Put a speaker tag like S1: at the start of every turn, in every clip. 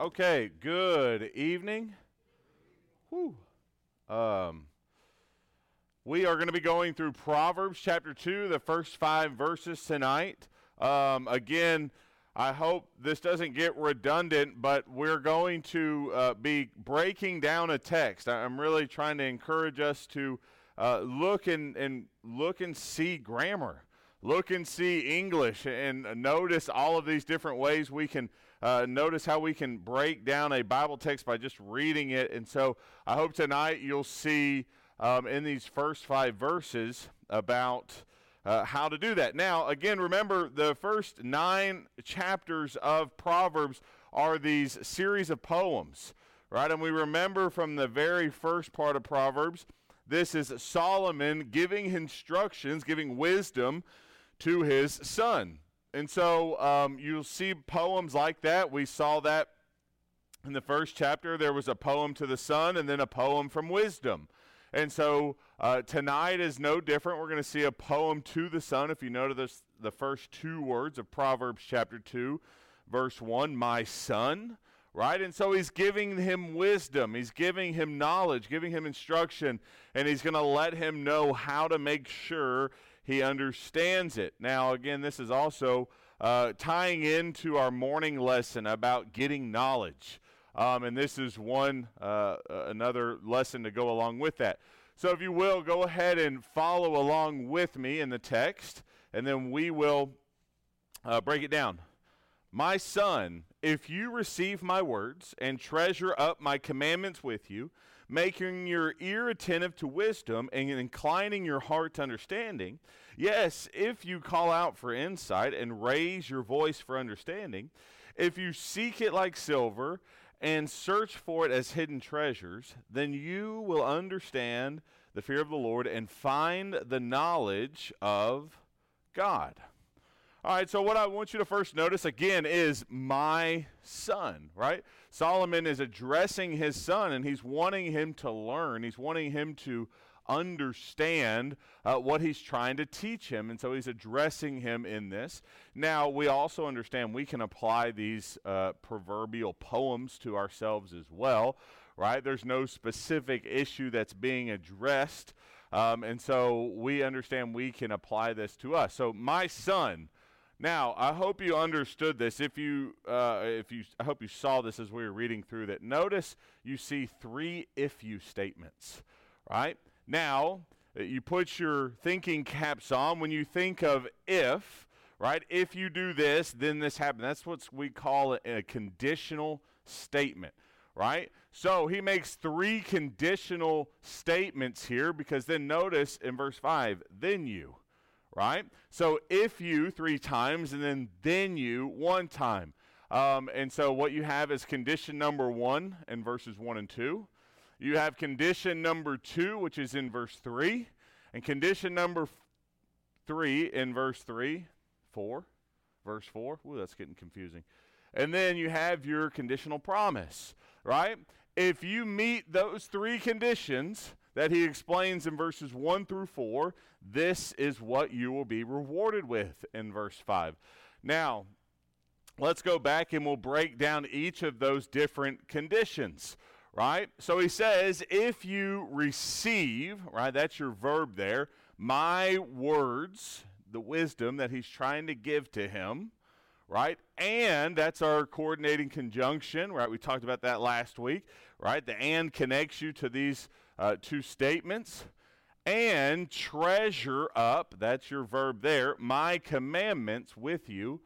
S1: Okay, good evening. Whew. Um, we are going to be going through Proverbs chapter 2, the first five verses tonight. Um, again, I hope this doesn't get redundant, but we're going to uh, be breaking down a text. I'm really trying to encourage us to uh, look and, and look and see grammar look and see English and notice all of these different ways we can uh, notice how we can break down a Bible text by just reading it. And so I hope tonight you'll see um, in these first five verses about. Uh, how to do that. Now, again, remember the first nine chapters of Proverbs are these series of poems, right? And we remember from the very first part of Proverbs, this is Solomon giving instructions, giving wisdom to his son. And so um, you'll see poems like that. We saw that in the first chapter. There was a poem to the son and then a poem from wisdom. And so uh, tonight is no different. We're going to see a poem to the son. If you notice the first two words of Proverbs chapter 2, verse 1, my son right? And so he's giving him wisdom, he's giving him knowledge, giving him instruction, and he's going to let him know how to make sure he understands it. Now, again, this is also uh, tying into our morning lesson about getting knowledge. Um, and this is one, uh, another lesson to go along with that. So, if you will, go ahead and follow along with me in the text, and then we will uh, break it down. My son, if you receive my words and treasure up my commandments with you, making your ear attentive to wisdom and inclining your heart to understanding, yes, if you call out for insight and raise your voice for understanding, if you seek it like silver and search for it as hidden treasures, then you will understand the fear of the Lord and find the knowledge of God. All right, so what I want you to first notice again is my son, right? Solomon is addressing his son and he's wanting him to learn. He's wanting him to understand uh, what he's trying to teach him. And so he's addressing him in this. Now, we also understand we can apply these uh, proverbial poems to ourselves as well, right? There's no specific issue that's being addressed. Um, and so we understand we can apply this to us. So, my son now, I hope you understood this. If you, uh, if you, I hope you saw this as we were reading through that. Notice you see three if you statements, right? Now, uh, you put your thinking caps on when you think of if, right? If you do this, then this happens. That's what we call a, a conditional statement right? So he makes three conditional statements here because then notice in verse 5, then you right? So if you three times and then then you one time. Um, and so what you have is condition number one in verses one and two. You have condition number two, which is in verse three, and condition number f- three in verse three, four, verse four. Ooh, that's getting confusing. And then you have your conditional promise, right? If you meet those three conditions, that he explains in verses 1 through 4, this is what you will be rewarded with in verse 5. Now, let's go back and we'll break down each of those different conditions, right? So he says, if you receive, right, that's your verb there, my words, the wisdom that he's trying to give to him, right? And that's our coordinating conjunction, right? We talked about that last week, right? The and connects you to these uh, two statements. And treasure up, that's your verb there, my commandments with you,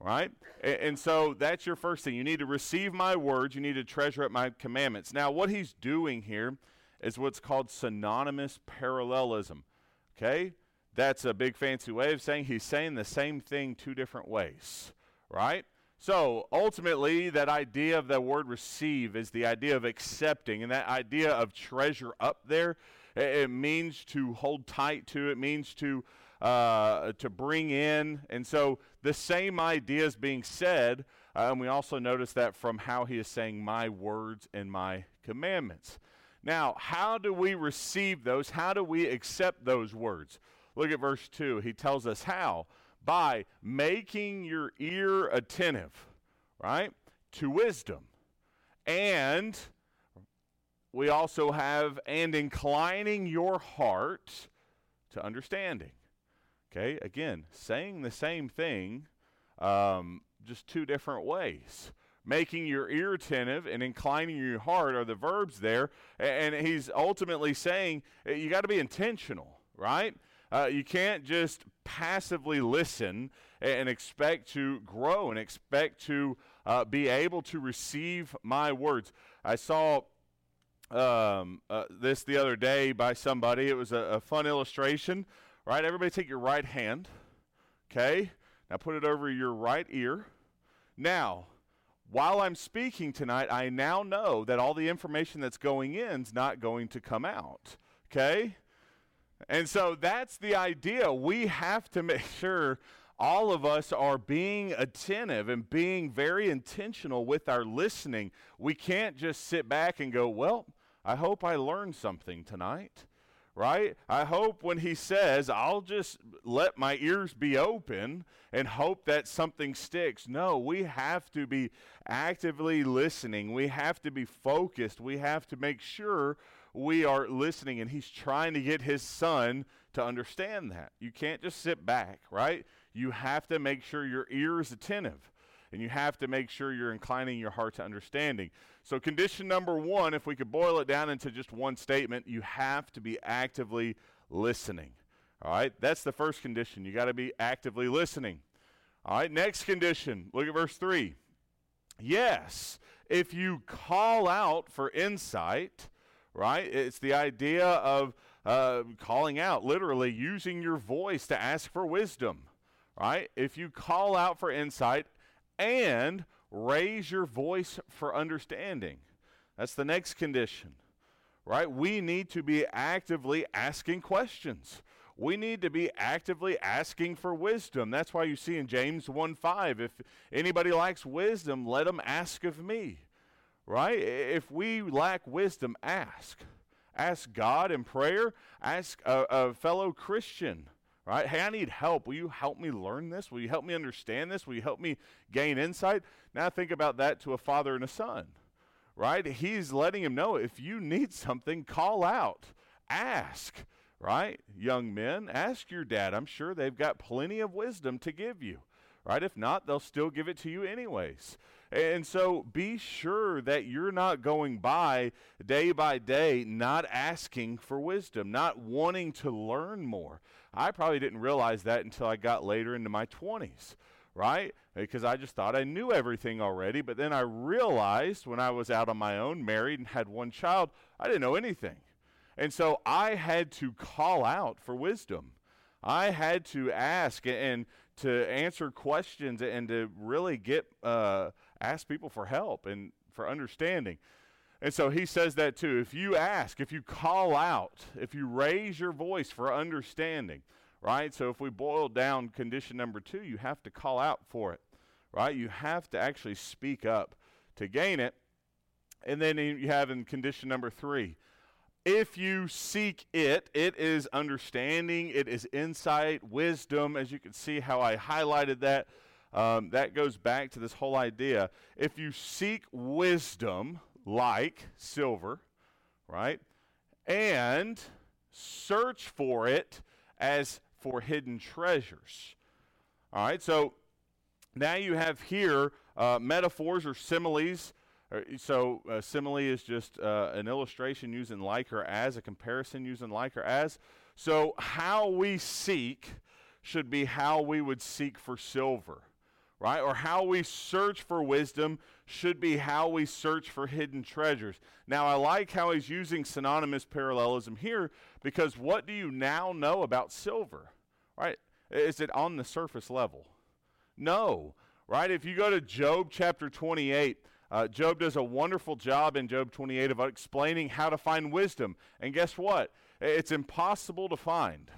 S1: right? And, and so that's your first thing. You need to receive my words, you need to treasure up my commandments. Now, what he's doing here is what's called synonymous parallelism, okay? That's a big fancy way of saying he's saying the same thing two different ways right? So ultimately, that idea of the word receive is the idea of accepting, and that idea of treasure up there, it, means to hold tight to. It means to uh, to bring in, and so the same idea is being said, uh, and we also notice that from how he is saying, "My words and my commandments." Now, how do we receive those? How do we accept those words? Look at verse two. He tells us how by making your ear attentive, right, to wisdom. And we also have, and inclining your heart to understanding. Okay, again, saying the same thing, um, just two different ways. Making your ear attentive and inclining your heart are the verbs there. And he's ultimately saying eh, you got to be intentional, right? Uh, you can't just passively listen and expect to grow and expect to uh, be able to receive my words. I saw um, uh, this the other day by somebody. It was a, a fun illustration, right? Everybody take your right hand, okay? Now put it over your right ear. Now, while I'm speaking tonight, I now know that all the information that's going in is not going to come out, okay? And so that's the idea. We have to make sure all of us are being attentive and being very intentional with our listening. We can't just sit back and go, well, I hope I learned something tonight, right? I hope when he says, I'll just let my ears be open and hope that something sticks. No, we have to be actively listening. We have to be focused. We have to make sure we are listening. And he's trying to get his son to understand that. You can't just sit back, right? you have to make sure your ear is attentive and you have to make sure you're inclining your heart to understanding. So, condition number one, if we could boil it down into just one statement, you have to be actively listening. All right, that's the first condition. You got to be actively listening. All right, next condition, look at verse 3. Yes, if you call out for insight, right, it's the idea of uh, calling out, literally using your voice to ask for wisdom right? If you call out for insight and raise your voice for understanding, that's the next condition, right? We need to be actively asking questions. We need to be actively asking for wisdom. That's why you see in James 1 5, if anybody lacks wisdom, let them ask of me, right? If we lack wisdom, ask. Ask God in prayer, ask a, a fellow Christian right? Hey, I need help. Will you help me learn this? Will you help me understand this? Will you help me gain insight? Now think about that to a father and a son, right? He's letting him know if you need something, call out, ask, right? Young men, ask your dad. I'm sure they've got plenty of wisdom to give you, right? If not, they'll still give it to you anyways. And so be sure that you're not going by day by day not asking for wisdom, not wanting to learn more. I probably didn't realize that until I got later into my 20s, right? Because I just thought I knew everything already. But then I realized when I was out on my own, married, and had one child, I didn't know anything. And so I had to call out for wisdom. I had to ask and to answer questions and to really get uh, ask people for help and for understanding. And so he says that too. If you ask, if you call out, if you raise your voice for understanding, right? So if we boil down condition number two, you have to call out for it, right? You have to actually speak up to gain it. And then you have in condition number three, if you seek it, it is understanding, it is insight, wisdom, as you can see how I highlighted that. Um, that goes back to this whole idea. If you seek wisdom, like silver, right? And search for it as for hidden treasures. All right, so now you have here uh, metaphors or similes. Uh, so, a simile is just uh, an illustration using like or as, a comparison using like or as. So, how we seek should be how we would seek for silver right? Or how we search for wisdom should be how we search for hidden treasures. Now, I like how he's using synonymous parallelism here because what do you now know about silver, right? Is it on the surface level? No, right? If you go to Job chapter 28, uh, Job does a wonderful job in Job 28 of explaining how to find wisdom. And guess what? It's impossible to find,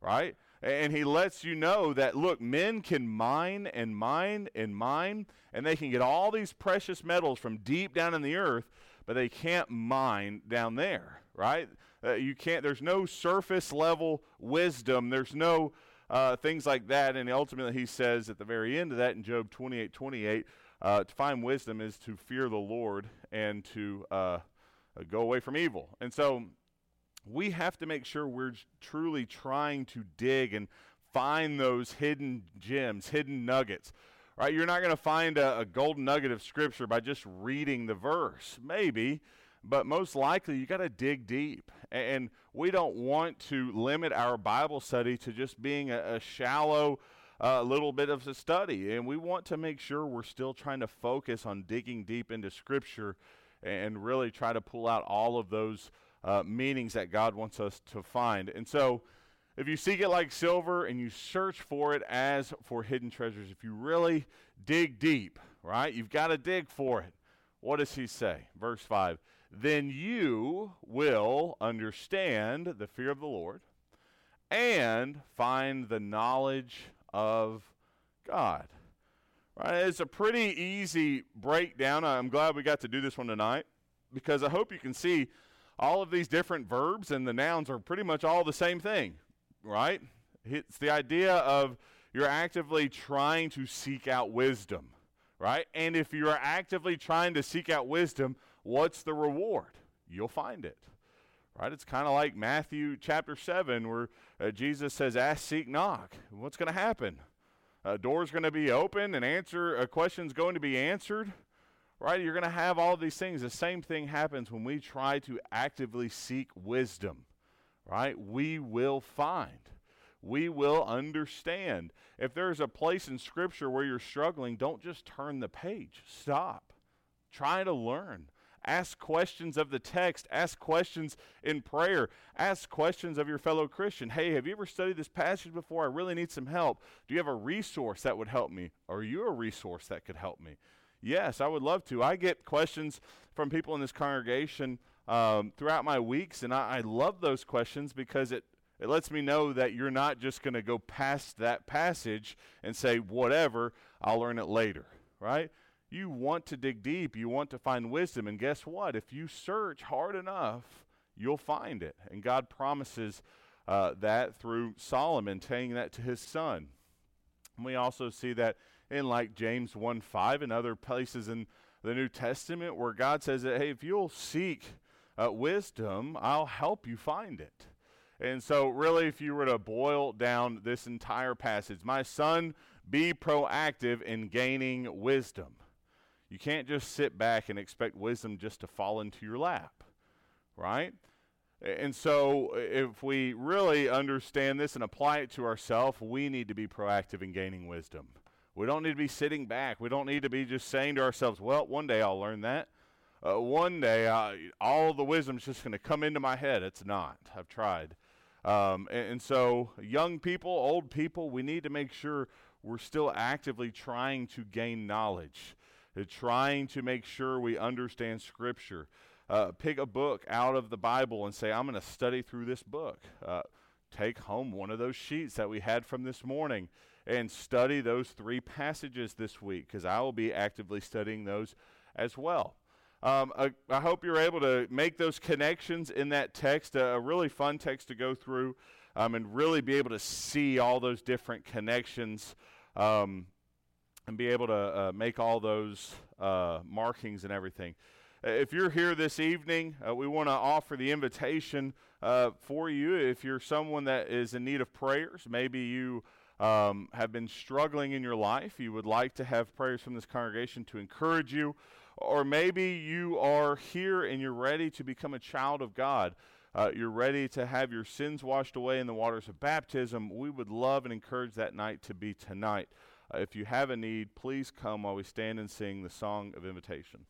S1: right? And he lets you know that, look, men can mine and mine and mine, and they can get all these precious metals from deep down in the earth, but they can't mine down there, right? Uh, you can't, there's no surface level wisdom. There's no uh, things like that. And ultimately, he says at the very end of that in Job 28 28, uh, to find wisdom is to fear the Lord and to uh, uh go away from evil. And so we have to make sure we're truly trying to dig and find those hidden gems, hidden nuggets. Right? You're not going to find a, a golden nugget of scripture by just reading the verse. Maybe, but most likely you got to dig deep. And we don't want to limit our Bible study to just being a, a shallow uh, little bit of a study. And we want to make sure we're still trying to focus on digging deep into Scripture and really try to pull out all of those uh, meanings that God wants us to find. And so, if you seek it like silver and you search for it as for hidden treasures, if you really dig deep, right, you've got to dig for it. What does he say? Verse 5 Then you will understand the fear of the Lord and find the knowledge of God. Right? It's a pretty easy breakdown. I'm glad we got to do this one tonight because I hope you can see all of these different verbs and the nouns are pretty much all the same thing, right? It's the idea of you're actively trying to seek out wisdom, right? And if you're actively trying to seek out wisdom, what's the reward? You'll find it. Right? It's kind of like Matthew chapter 7 where uh, Jesus says ask seek knock. What's going to happen? A door's going to be open and answer a question's going to be answered right? You're going to have all these things. The same thing happens when we try to actively seek wisdom, right? We will find. We will understand. If there's a place in Scripture where you're struggling, don't just turn the page. Stop. Try to learn. Ask questions of the text. Ask questions in prayer. Ask questions of your fellow Christian. Hey, have you ever studied this passage before? I really need some help. Do you have a resource that would help me? Are you a resource that could help me? Yes, I would love to. I get questions from people in this congregation um, throughout my weeks, and I, I love those questions because it, it lets me know that you're not just going to go past that passage and say, whatever, I'll learn it later, right? You want to dig deep, you want to find wisdom, and guess what? If you search hard enough, you'll find it. And God promises uh, that through Solomon, saying that to his son. And we also see that in like James 1 5 and other places in the New Testament where God says that, hey, if you'll seek uh, wisdom, I'll help you find it. And so, really, if you were to boil down this entire passage, my son, be proactive in gaining wisdom. You can't just sit back and expect wisdom just to fall into your lap, right? And so, if we really understand this and apply it to ourselves, we need to be proactive in gaining wisdom. We don't need to be sitting back. We don't need to be just saying to ourselves, well, one day I'll learn that. Uh, one day uh, all the wisdom is just going to come into my head. It's not. I've tried. Um, and, and, so, young people, old people, we need to make sure we're still actively trying to gain knowledge, trying to make sure we understand Scripture. Uh, pick a book out of the Bible and say, I'm going to study through this book. Uh, take home one of those sheets that we had from this morning and study those three passages this week because I will be actively studying those as well. Um, I, I, hope you're able to make those connections in that text, a, a really fun text to go through um, and really be able to see all those different connections um, and be able to uh, make all those uh, markings and everything. If you're here this evening, uh, we want to offer the invitation uh, for you. If you're someone that is in need of prayers, maybe you um, have been struggling in your life, you would like to have prayers from this congregation to encourage you, or maybe you are here and you're ready to become a child of God. Uh, you're ready to have your sins washed away in the waters of baptism. We would love and encourage that night to be tonight. Uh, if you have a need, please come while we stand and sing the song of invitation.